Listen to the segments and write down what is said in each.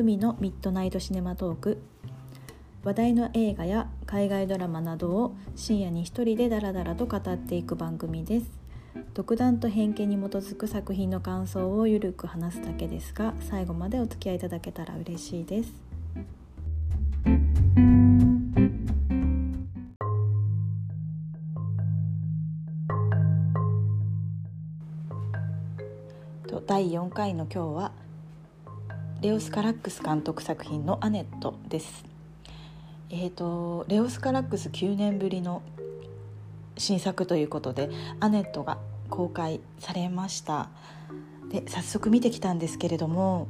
ふみのミッドナイトシネマトーク。話題の映画や海外ドラマなどを深夜に一人でダラダラと語っていく番組です。独断と偏見に基づく作品の感想をゆるく話すだけですが最後までお付き合いいただけたら嬉しいです。と第4回の今日はレオス・カラックス監督作品の「アネット」です。えーと、レオス・カラックス9年ぶりの新作ということで「アネット」が公開されました。で早速見てきたんですけれども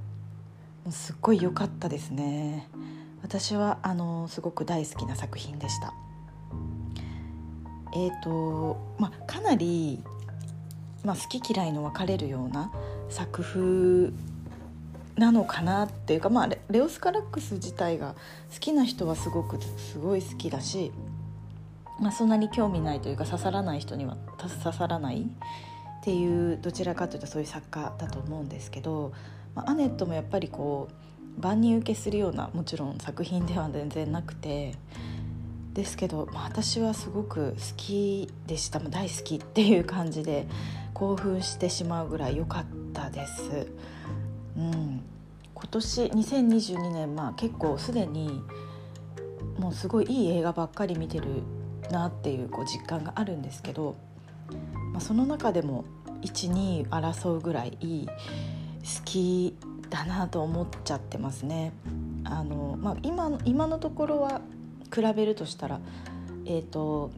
すっごい良かったですね。私はあのすごく大好きな作品でした。えっ、ー、とまあかなり、まあ、好き嫌いの分かれるような作風なのかなっていうかまあレオス・カラックス自体が好きな人はすごくすごい好きだし、まあ、そんなに興味ないというか刺さらない人には刺さらないっていうどちらかというとそういう作家だと思うんですけど、まあ、アネットもやっぱりこう万人受けするようなもちろん作品では全然なくてですけど、まあ、私はすごく好きでした大好きっていう感じで興奮してしまうぐらい良かったです。うん、今年2022年、まあ、結構すでにもうすごいいい映画ばっかり見てるなっていうこう実感があるんですけど、まあ、その中でも12争うぐらいいい好きだなと思っちゃってますね。あのまあ、今今のところは比べるとしたら、えーと、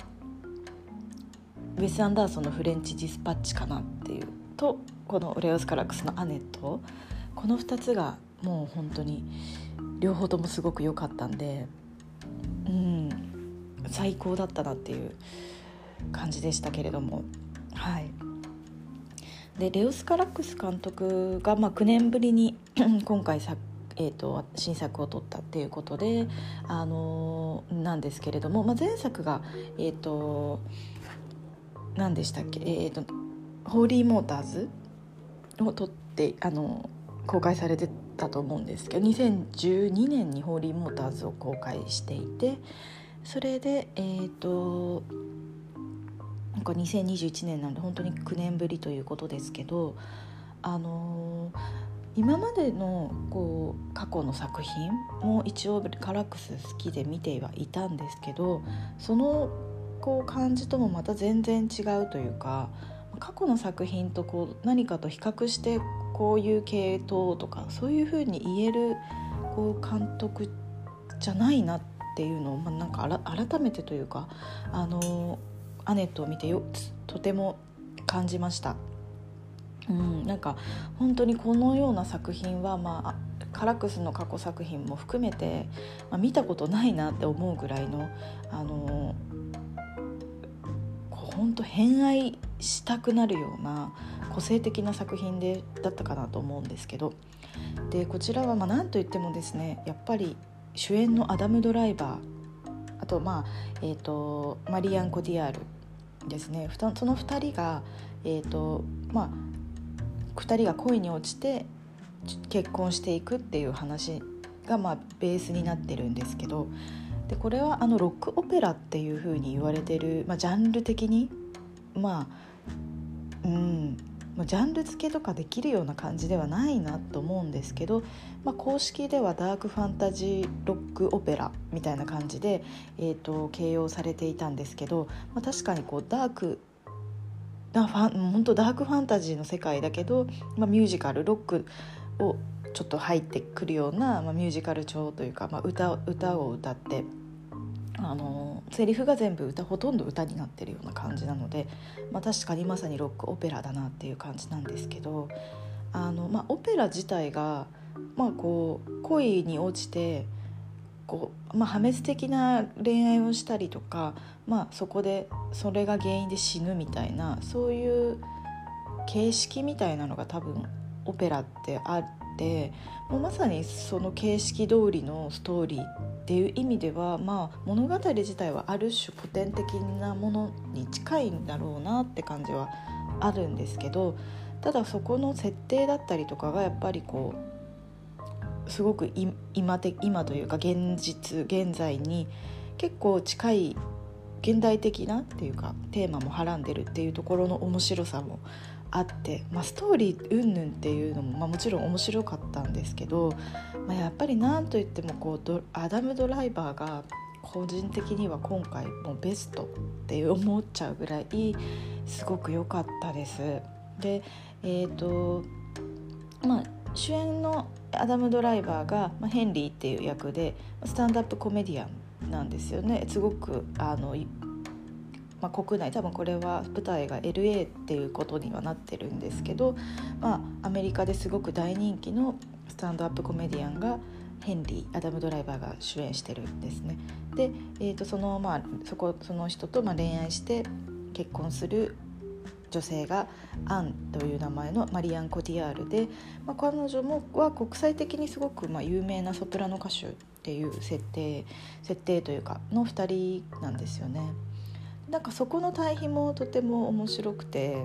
ウェス・アンダーソンの「フレンチ・ディスパッチ」かなっていうとこのレオス・カラックスの「アネット」この2つがもう本当に両方ともすごく良かったんでうん最高だったなっていう感じでしたけれども。はい。でレオス・カラックス監督が、まあ、9年ぶりに 今回さ、えーと、新作を撮ったっていうことで、あのー、なんですけれども、まあ、前作がえ、ー、と何でしたっけ？え、ー、とホーリーモーターズを撮ってあの公開されてたと思うんですけど2012年にホーリーモーターズを公開していてそれでえっ、ー、となんか2021年なんで本当に9年ぶりということですけどあのー、今までのこう過去の作品も一応カラックス好きで見てはいたんですけどそのこう感じともまた全然違うというか過去の作品とこう何かと比較してこういう系統とかそういうふうに言えるこう監督じゃないなっていうのを、まあ、なんか改めてというかあのアネットを見てよとても感じました。うん、なんか本当にこのような作品は、まあ、カラクスの過去作品も含めて、まあ、見たことないなって思うぐらいのあの本当偏愛したくなるような個性的な作品でだったかなと思うんですけど。でこちらはまあ何といってもですねやっぱり主演のアダム・ドライバーあと,、まあえーと、マリアン・コディアールですね。その2人が、えーとまあ、2人が恋に落ちて結婚していくっていう話が、まあ、ベースになってるんですけど。でこれはあのロックオペラっていうふうに言われてる、まあ、ジャンル的にまあうん。ジャンル付けとかできるような感じではないなと思うんですけど、まあ、公式ではダークファンタジーロックオペラみたいな感じで、えーと、形容されていたんですけど、まあ、確かにこうダークなファン本当ダークファンタジーの世界だけど、まあ、ミュージカルロックをちょっと入ってくるような、まあ、ミュージカル調というか、まあ歌、歌を歌ってあのセリフが全部歌ほとんど歌になってるような感じなので、まあ、確かにまさにロックオペラだなっていう感じなんですけどあの、まあ、オペラ自体が、まあ、こう恋に落ちてこう、まあ、破滅的な恋愛をしたりとか、まあ、そこでそれが原因で死ぬみたいなそういう形式みたいなのが多分オペラってあってもうまさにその形式通りのストーリーっていう意味では、まあ、物語自体はある種古典的なものに近いんだろうなって感じはあるんですけどただそこの設定だったりとかがやっぱりこうすごく今て今というか現実現在に結構近い現代的なっていうかテーマもはらんでるっていうところの面白さもあって、まあ、ストーリー云々っていうのも、まあ、もちろん面白かったんですけど、まあ、やっぱり何といってもこうアダム・ドライバーが個人的には今回もうベストって思っちゃうぐらいすごく良かったです。でえーとまあ、主演のアダム・ドライバーが、まあ、ヘンリーっていう役でスタンドアップコメディアンなんですよねすごくあの、まあ、国内多分これは舞台が LA っていうことにはなってるんですけど、まあ、アメリカですごく大人気のスタンドアップコメディアンがヘンリーアダム・ドライバーが主演してるんですね。で、えーとそのまあ、そこその人とまあ恋愛して結婚する女性がアンという名前のマリアン・コティアールで、まあ、彼女もは国際的にすごくまあ有名なソプラノ歌手っていう設定設定というかの2人なんですよね。なんかそこの対比もとても面白くて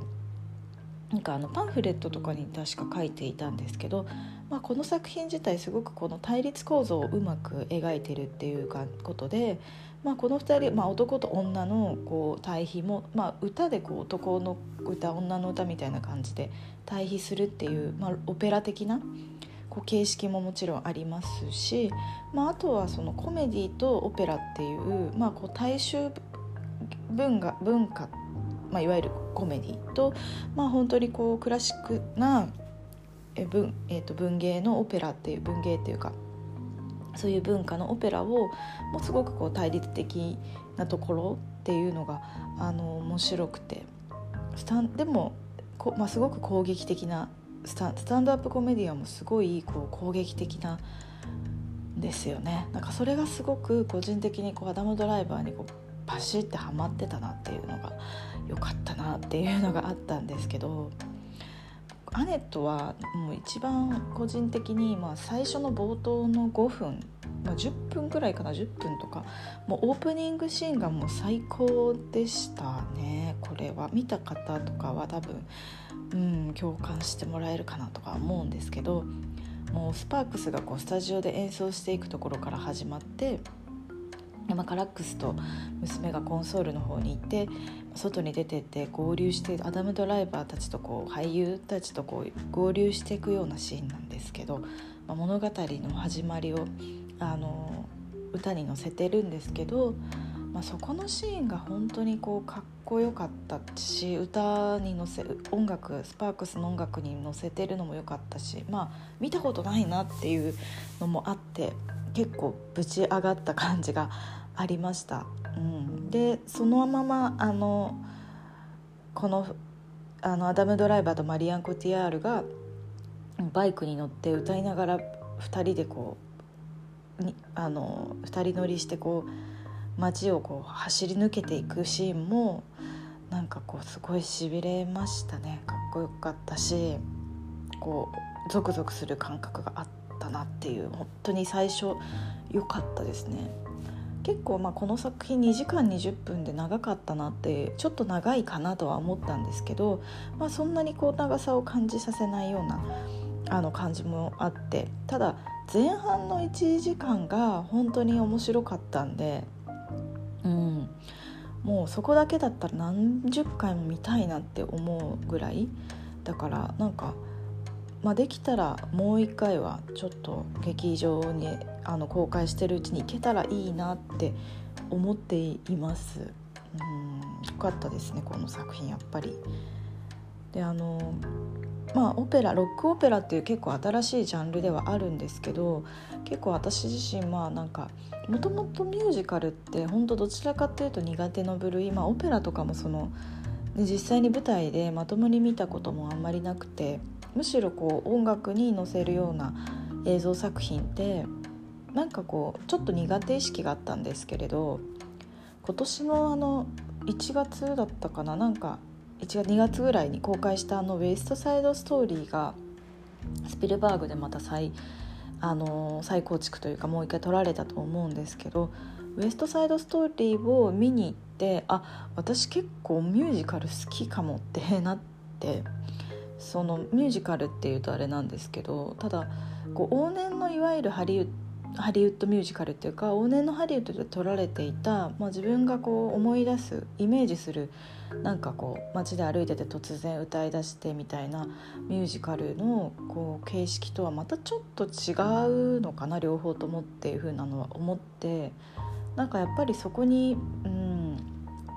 なんかあのパンフレットとかに確か書いていたんですけど、まあ、この作品自体すごくこの対立構造をうまく描いてるっていうかことでまあ、この2人、まあ、男と女のこう対比も、まあ、歌でこう男の歌女の歌みたいな感じで対比するっていう、まあ、オペラ的なこう形式ももちろんありますし、まあ、あとはそのコメディとオペラっていう,、まあ、こう大衆文化文化、まあ、いわゆるコメディと、まあ、本当にこうクラシックな文,、えー、と文芸のオペラっていう文芸っていうかそういう文化のオペラをもうすごくこう対立的なところっていうのがあの面白くて。スタンでもこ、まあ、すごく攻撃的なスタスタンドアップコメディアンもすごいこう攻撃的なですよね。なんかそれがすごく個人的にこうアダム・ドライバーにこうパシッてはまってたなっていうのが良かったなっていうのがあったんですけどアネットはもう一番個人的に、まあ、最初の冒頭の5分、まあ、10分ぐらいかな10分とかもうオープニングシーンがもう最高でしたねこれは。見た方とかは多分、うん、共感してもらえるかなとか思うんですけどもうスパークスがこうスタジオで演奏していくところから始まってまあ、カラックスと娘がコンソールの方に行って外に出てって合流してアダム・ドライバーたちとこう俳優たちとこう合流していくようなシーンなんですけど、まあ、物語の始まりをあの歌に乗せてるんですけど、まあ、そこのシーンが本当にこうかっこよかったし歌に乗せ音楽スパークスの音楽に乗せてるのも良かったしまあ見たことないなっていうのもあって結構ぶち上がった感じがありました。うん、でそのままあのこのあのアダム・ドライバーとマリアン・コティアールがバイクに乗って歌いながら2人でこうにあの2人乗りしてこう街をこう走り抜けていくシーンもなんかこうすごいしびれましたね。かっこよかったしこうゾクゾクする感覚があって。たなっていう本当に最初良かったですね。結構まあこの作品2時間20分で長かったなってちょっと長いかなとは思ったんですけど、まあ、そんなにこう長さを感じさせないようなあの感じもあってただ前半の1時間が本当に面白かったんで、うん、もうそこだけだったら何十回も見たいなって思うぐらいだからなんかまあ、できたらもう一回はちょっと劇場にあの公開してるうちに行けたらいいなって思っていますうんよかったですねこの作品やっぱり。であのまあオペラロックオペラっていう結構新しいジャンルではあるんですけど結構私自身まあなんかもともとミュージカルって本当どちらかっていうと苦手の部類まあオペラとかもその実際に舞台でまともに見たこともあんまりなくてむしろこう音楽に乗せるような映像作品ってなんかこうちょっと苦手意識があったんですけれど今年のあの1月だったかななんか1月2月ぐらいに公開したあの「ウエスト・サイド・ストーリー」がスピルバーグでまた再あの再構築というかもう一回撮られたと思うんですけどウエスト・サイド・ストーリーを見に行ってあ私結構ミュージカル好きかもってなってそのミュージカルっていうとあれなんですけどただこう往年のいわゆるハリウッドハリウッドミュージカルっていうか往年のハリウッドで撮られていた、まあ、自分がこう思い出すイメージするなんかこう街で歩いてて突然歌い出してみたいなミュージカルのこう形式とはまたちょっと違うのかな両方ともっていう風なのは思ってなんかやっぱりそこに、うん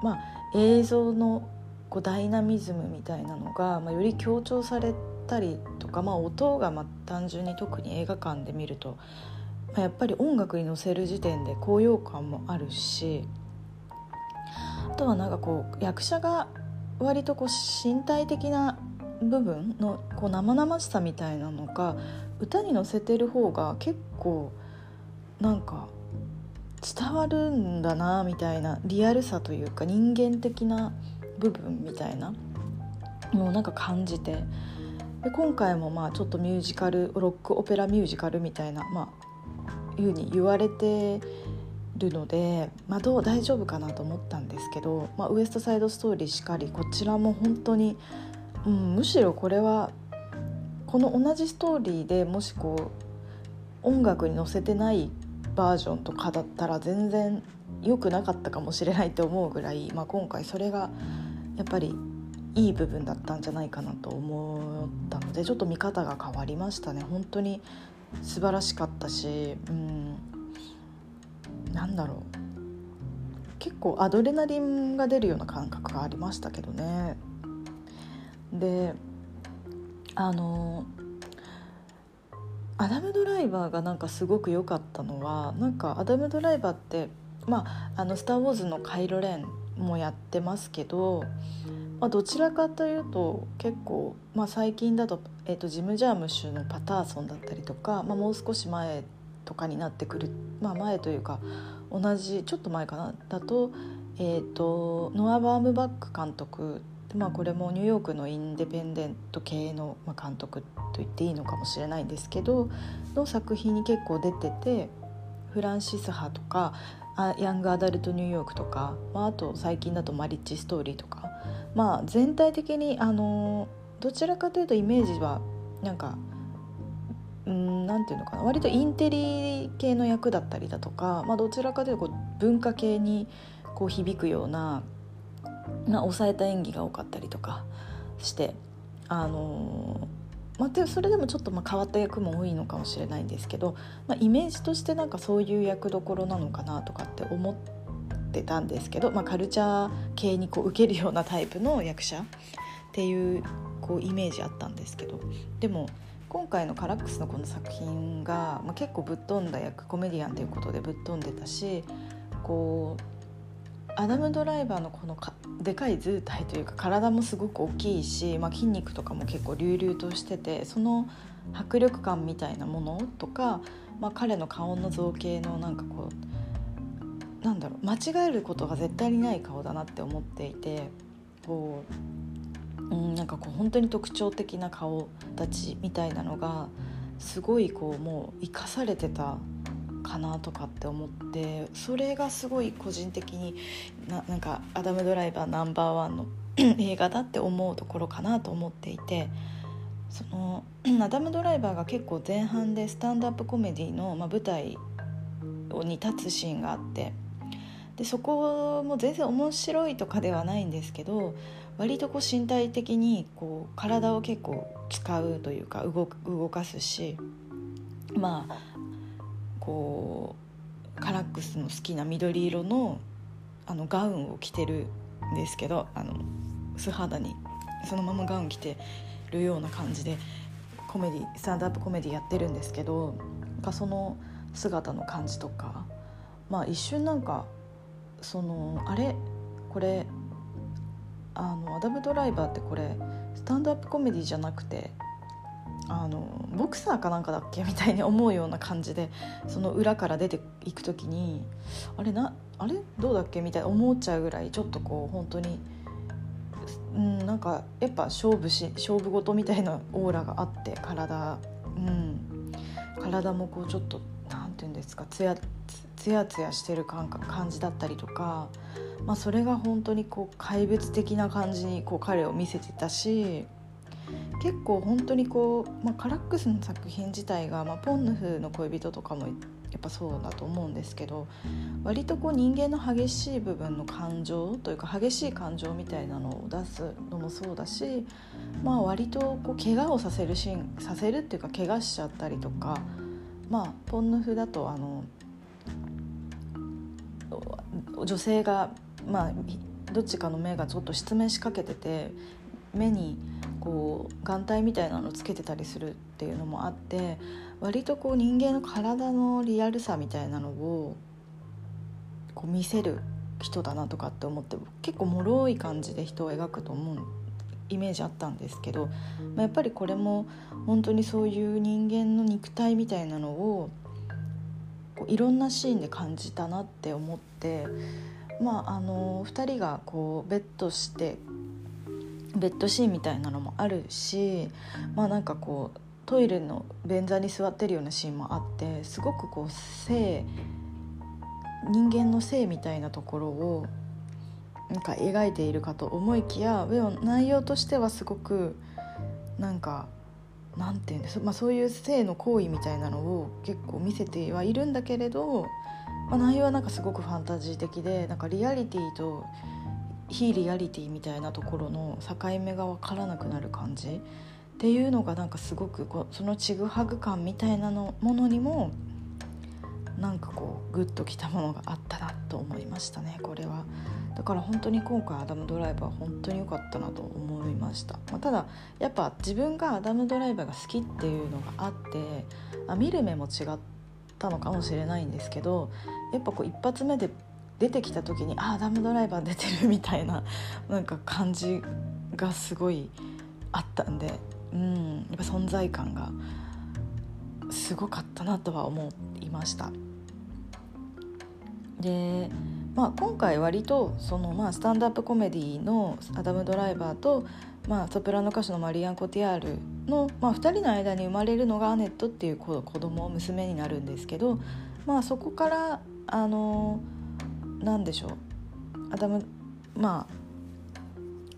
まあ、映像のこうダイナミズムみたいなのが、まあ、より強調されたりとか、まあ、音がまあ単純に特に映画館で見ると、まあ、やっぱり音楽に乗せる時点で高揚感もあるしあとはなんかこう役者が割とこう身体的な部分のこう生々しさみたいなのが歌に乗せてる方が結構なんか伝わるんだなみたいなリアルさというか人間的な部分みたいなもうなんか感じて。で今回もまあちょっとミュージカルロックオペラミュージカルみたいな、まあ、いうふうに言われてるので、まあ、どう大丈夫かなと思ったんですけど、まあ、ウエストサイドストーリーしかりこちらも本当に、うん、むしろこれはこの同じストーリーでもしこう音楽に乗せてないバージョンとかだったら全然良くなかったかもしれないと思うぐらい、まあ、今回それがやっぱりいい部分だったんじゃないかなと思ったのでちょっと見方が変わりましたね本当に素晴らしかったし、うん、なんだろう結構アドレナリンが出るような感覚がありましたけどね。であのアダム・ドライバーがなんかすごく良かったのはなんかアダム・ドライバーってまあ「あのスター・ウォーズ」のカイロ・レンもやってますけど、まあ、どちらかというと結構、まあ、最近だと,、えーと、ジム・ジャームッシュのパターソンだったりとか、まあ、もう少し前とかになってくる、まあ、前というか同じちょっと前かなだと,、えーと、ノア・バームバック監督まあ、これもニューヨークのインデペンデント系の監督と言っていいのかもしれないんですけどの作品に結構出ててフランシス・ハとかあヤング・アダルト・ニューヨークとか、まあ、あと最近だと「マリッジ・ストーリー」とか、まあ、全体的にあのどちらかというとイメージはなんかうんなんていうのかな。割とインテリ系の役だったりだとか、まあ、どちらかというとこう文化系にこう響くような、まあ、抑えた演技が多かったりとかしてあのまあ、それでもちょっとま変わった役も多いのかもしれないんですけど、まあ、イメージとしてなんかそういう役どころなのかなとかって思ってたんですけど、まあ、カルチャー系にこう受けるようなタイプの役者っていうこうイメージあったんですけどでも今回のカラックスのこの作品が、まあ、結構ぶっ飛んだ役コメディアンということでぶっ飛んでたしこうアダム・ドライバーのこのかでかい図体というか体もすごく大きいし、まあ、筋肉とかも結構隆々としててその迫力感みたいなものとか、まあ、彼の顔の造形のなんかこうなんだろう間違えることが絶対にない顔だなって思っていてこう、うん、なんかこう本当に特徴的な顔立ちみたいなのがすごいこうもう生かされてたかなとかって思ってそれがすごい個人的にななんかアダム・ドライバーナンバーワンの 映画だって思うところかなと思っていてそのアダム・ドライバーが結構前半でスタンドアップコメディの、まあ、舞台に立つシーンがあってでそこも全然面白いとかではないんですけど割とこう身体的にこう体を結構使うというか動動かすしまあこうカラックスの好きな緑色のあのガウンを着てるんですけどあの素肌にそのままガウン着てるような感じでコメディスタンドアップコメディやってるんですけどその姿の感じとかまあ一瞬なんかそのあれ？これあのアダム・ドライバーってこれスタンドアップコメディじゃなくてあのボクサーかなんかだっけ？みたいに思うような感じでその裏から出ていく時にあれなあれ？どうだっけ？みたいな思っちゃうぐらいちょっとこう本当にうんなんかやっぱ勝負し勝負事みたいなオーラがあって体うん。体もこうちょっと何て言うんですか？つやつやつやしてる感感じだったりとか、まあ、それが本当にこう怪物的な感じにこう彼を見せてたし結構本当にこう、まあ、カラックスの作品自体が、まあ、ポンヌフの恋人とかもやっぱそうだと思うんですけど割とこう人間の激しい部分の感情というか激しい感情みたいなのを出すのもそうだし、まあ、割とこう怪我をさせるシーンさせるっていうか怪我しちゃったりとか、まあ、ポンヌフだとあの女性が、まあ、どっちかの目がちょっと失明しかけてて目にこう眼帯みたいなのつけてたりするっていうのもあって割とこう人間の体のリアルさみたいなのをこう見せる人だなとかって思って結構脆い感じで人を描くと思うイメージあったんですけど、まあ、やっぱりこれも本当にそういう人間の肉体みたいなのをこういろんなシーンで感じたなって思ってまああの2人がこうベッドしてベッドシーンみたいなのもあるしまあなんかこうトイレの便座に座ってるようなシーンもあってすごくこう性人間の性みたいなところをなんか描いているかと思いきや内容としてはすごくなんかなんていうんです、まあ、そういう性の行為みたいなのを結構見せてはいるんだけれど、まあ、内容はなんかすごくファンタジー的でなんかリアリティと非リアリティみたいなところの境目が分からなくなる感じっていうのがなんかすごくこうそのちぐはぐ感みたいなのものにもなんかこうグッときたものがあったなと思いましたねこれは。だから本当に今回アダム・ドライバー本当に良かったなと思いました、まあ、ただやっぱ自分がアダム・ドライバーが好きっていうのがあってあ見る目も違ったのかもしれないんですけどやっぱこう一発目で出てきた時にあアダムドライバー出てるみたいななんか感じがすごいあったんで、うん、やっぱ存在感がすごかったなとは思いました。で、まあ、今回割とその、まあ、スタンドアップコメディのアダム・ドライバーと、まあ、ソプラノ歌手のマリアン・コティアールの、まあ、2人の間に生まれるのがアネットっていう子供娘になるんですけど、まあ、そこからあの何でしょう？アダムま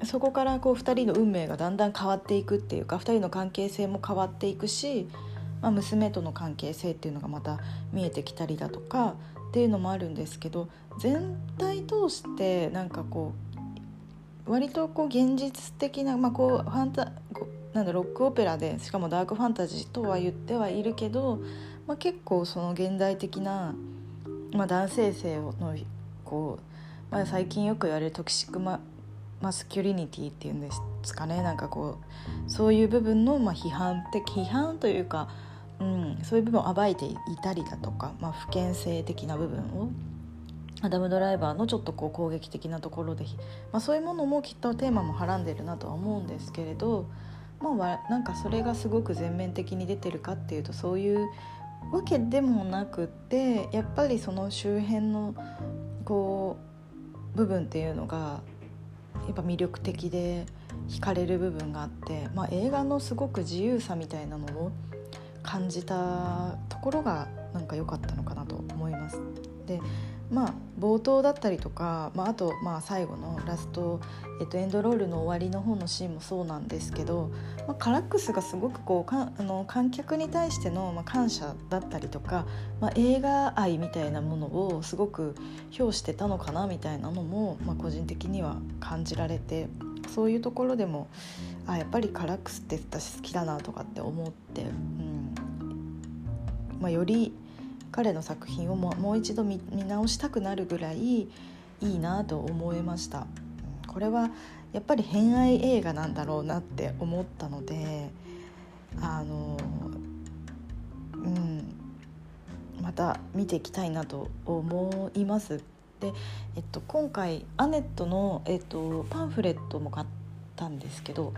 あそこからこう2人の運命がだんだん変わっていくっていうか2人の関係性も変わっていくし、まあ、娘との関係性っていうのがまた見えてきたりだとかっていうのもあるんですけど全体通してなんかこう割とこう現実的な、まあ、こうファンタなんだロックオペラでしかもダークファンタジーとは言ってはいるけど、まあ、結構その現代的な、まあ、男性性のこう、まあ、最近よく言われる toxic ma masculinity っていうんですかね。なんかこうそういう部分の、まあ、批判的批判というか、うん、そういう部分を暴いていたりだとか、まあ、父権制的な部分をアダム・ドライバーのちょっとこう攻撃的なところで、まあ、そういうものもきっとテーマもはらんでるなとは思うんですけれど、まあ、なんかそれがすごく全面的に出てるかっていうとそういうわけでもなくってやっぱりその周辺のこう部分っていうのがやっぱ魅力的で惹かれる部分があって、まあ、映画のすごく自由さみたいなのを感じたところがなんか良かったのかなと思います。でまあ冒頭だったりとか、まあ、あとまあ最後のラスト、えっと、エンドロールの終わりの方のシーンもそうなんですけど、まあ、カラックスがすごくこうかあの観客に対しての、まあ、感謝だったりとか、まあ、映画愛みたいなものをすごく表してたのかなみたいなのも、まあ、個人的には感じられてそういうところでもあやっぱりカラックスって私好きだなとかって思って、うん。まあ、より彼の作品をももう一度見直したくなるぐらいいいなと思いました。これはやっぱり偏愛映画なんだろうなって思ったのであのうんまた見ていきたいなと思います。で、えっと、今回アネットの、えっと、パンフレットも買ったんですけど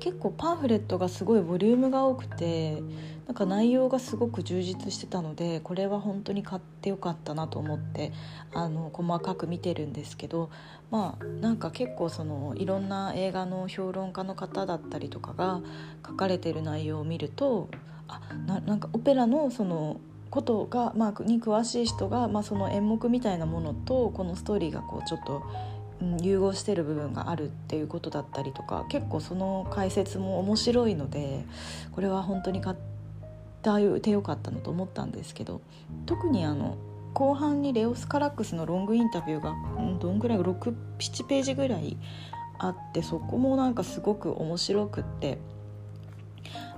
結構パンフレットがすごいボリュームが多くてなんか内容がすごく充実してたのでこれは本当に買ってよかったなと思ってあの細かく見てるんですけどまあなんか結構そのいろんな映画の評論家の方だったりとかが書かれてる内容を見るとあななんかオペラのそのことが、まあ、に詳しい人が、まあ、その演目みたいなものとこのストーリーがこうちょっと融合してる部分があるっていうことだったりとか結構その解説も面白いのでこれは本当に買ってよかったなと思ったんですけど特にあの後半にレオス・カラックスのロングインタビューが、どんぐらい67ページぐらいあってそこもなんかすごく面白くって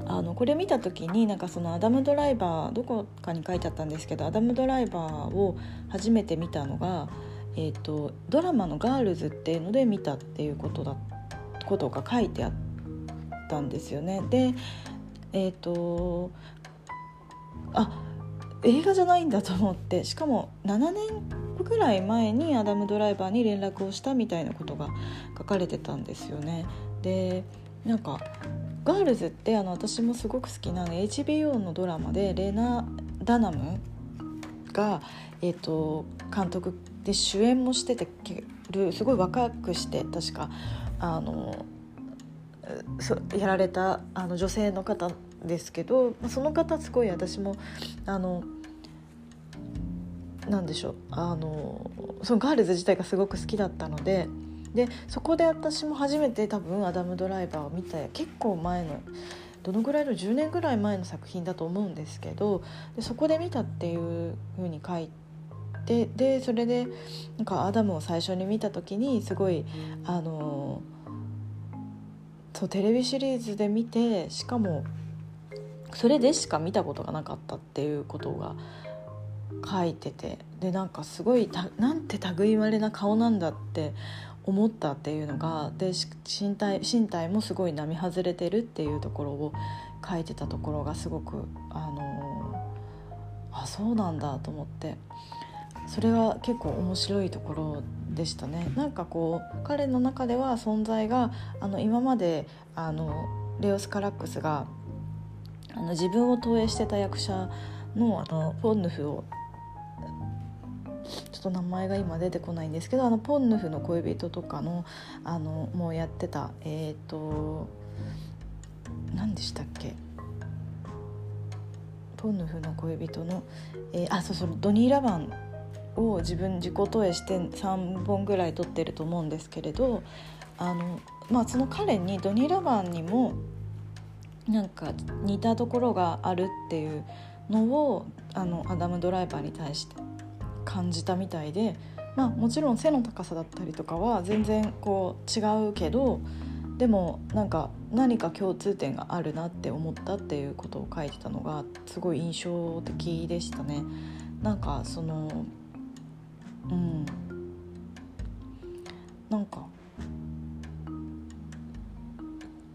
あのこれ見た時になんかそのアダム・ドライバーどこかに書いてあったんですけどアダム・ドライバーを初めて見たのがえーと、ドラマの「ガールズ」っていうので見たっていうことだことが書いてあったんですよね。でえっ、ー、とあ映画じゃないんだと思ってしかも7年ぐらい前にアダム・ドライバーに連絡をしたみたいなことが書かれてたんですよね。でなんかガールズってあの私もすごく好きなの HBO のドラマでレナ・ダナムが、えーと監督で主演もしててるすごい若くして確かあのやられたあの女性の方ですけどその方すごい私もあのなんでしょうあのそのガールズ自体がすごく好きだったのででそこで私も初めて多分アダム・ドライバーを見て結構前のどのぐらいの10年ぐらい前の作品だと思うんですけどでそこで見たっていうふうに書いて。ででそれでなんかアダムを最初に見た時にすごいあのそうテレビシリーズで見てしかもそれでしか見たことがなかったっていうことが書いててでなんかすごいたなんて類いまれな顔なんだって思ったっていうのがで身体身体もすごい並外れてるっていうところを書いてたところがすごくあのあそうなんだと思って。それは結構面白いところでしたね。なんかこう彼の中では存在があの今まであのレオス・カラックスがあの自分を投影してた役者のあのポンヌフをちょっと名前が今出てこないんですけどあのポンヌフの恋人とかのあのもうやってたえっ、ー、と何でしたっけ？ポンヌフの恋人の、えー、あそうそうドニー・ラバンを自分自己投影して3本ぐらい撮ってると思うんですけれどあの、まあ、その彼にドニー・ラバンにもなんか似たところがあるっていうのをあのアダム・ドライバーに対して感じたみたいで、まあ、もちろん背の高さだったりとかは全然こう違うけどでもなんか何か共通点があるなって思ったっていうことを書いてたのがすごい印象的でしたね。なんかそのうんなんか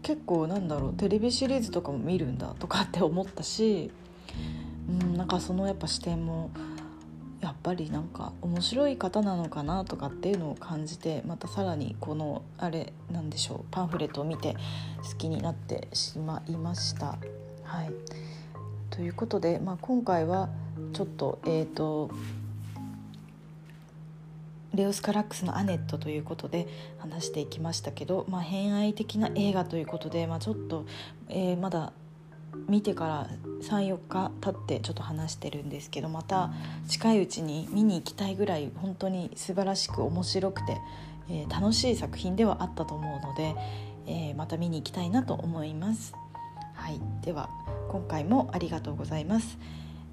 結構なんだろうテレビシリーズとかも見るんだとかって思ったし、うん、なんかそのやっぱ視点もやっぱりなんか面白い方なのかなとかっていうのを感じてまたさらにこのあれなんでしょうパンフレットを見て好きになってしまいました。はい、ということで、まあ、今回はちょっとえっ、ー、とレオス・カラックスの「アネット」ということで話していきましたけど、まあ、偏愛的な映画ということで、まあ、ちょっと、えー、まだ見てから34日経ってちょっと話してるんですけどまた近いうちに見に行きたいぐらい本当に素晴らしく面白くて、えー、楽しい作品ではあったと思うので、えー、また見に行きたいなと思います。はい、では今回もありがとうございます。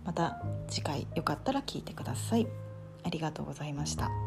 また次回よかったら聞いてください。ありがとうございました。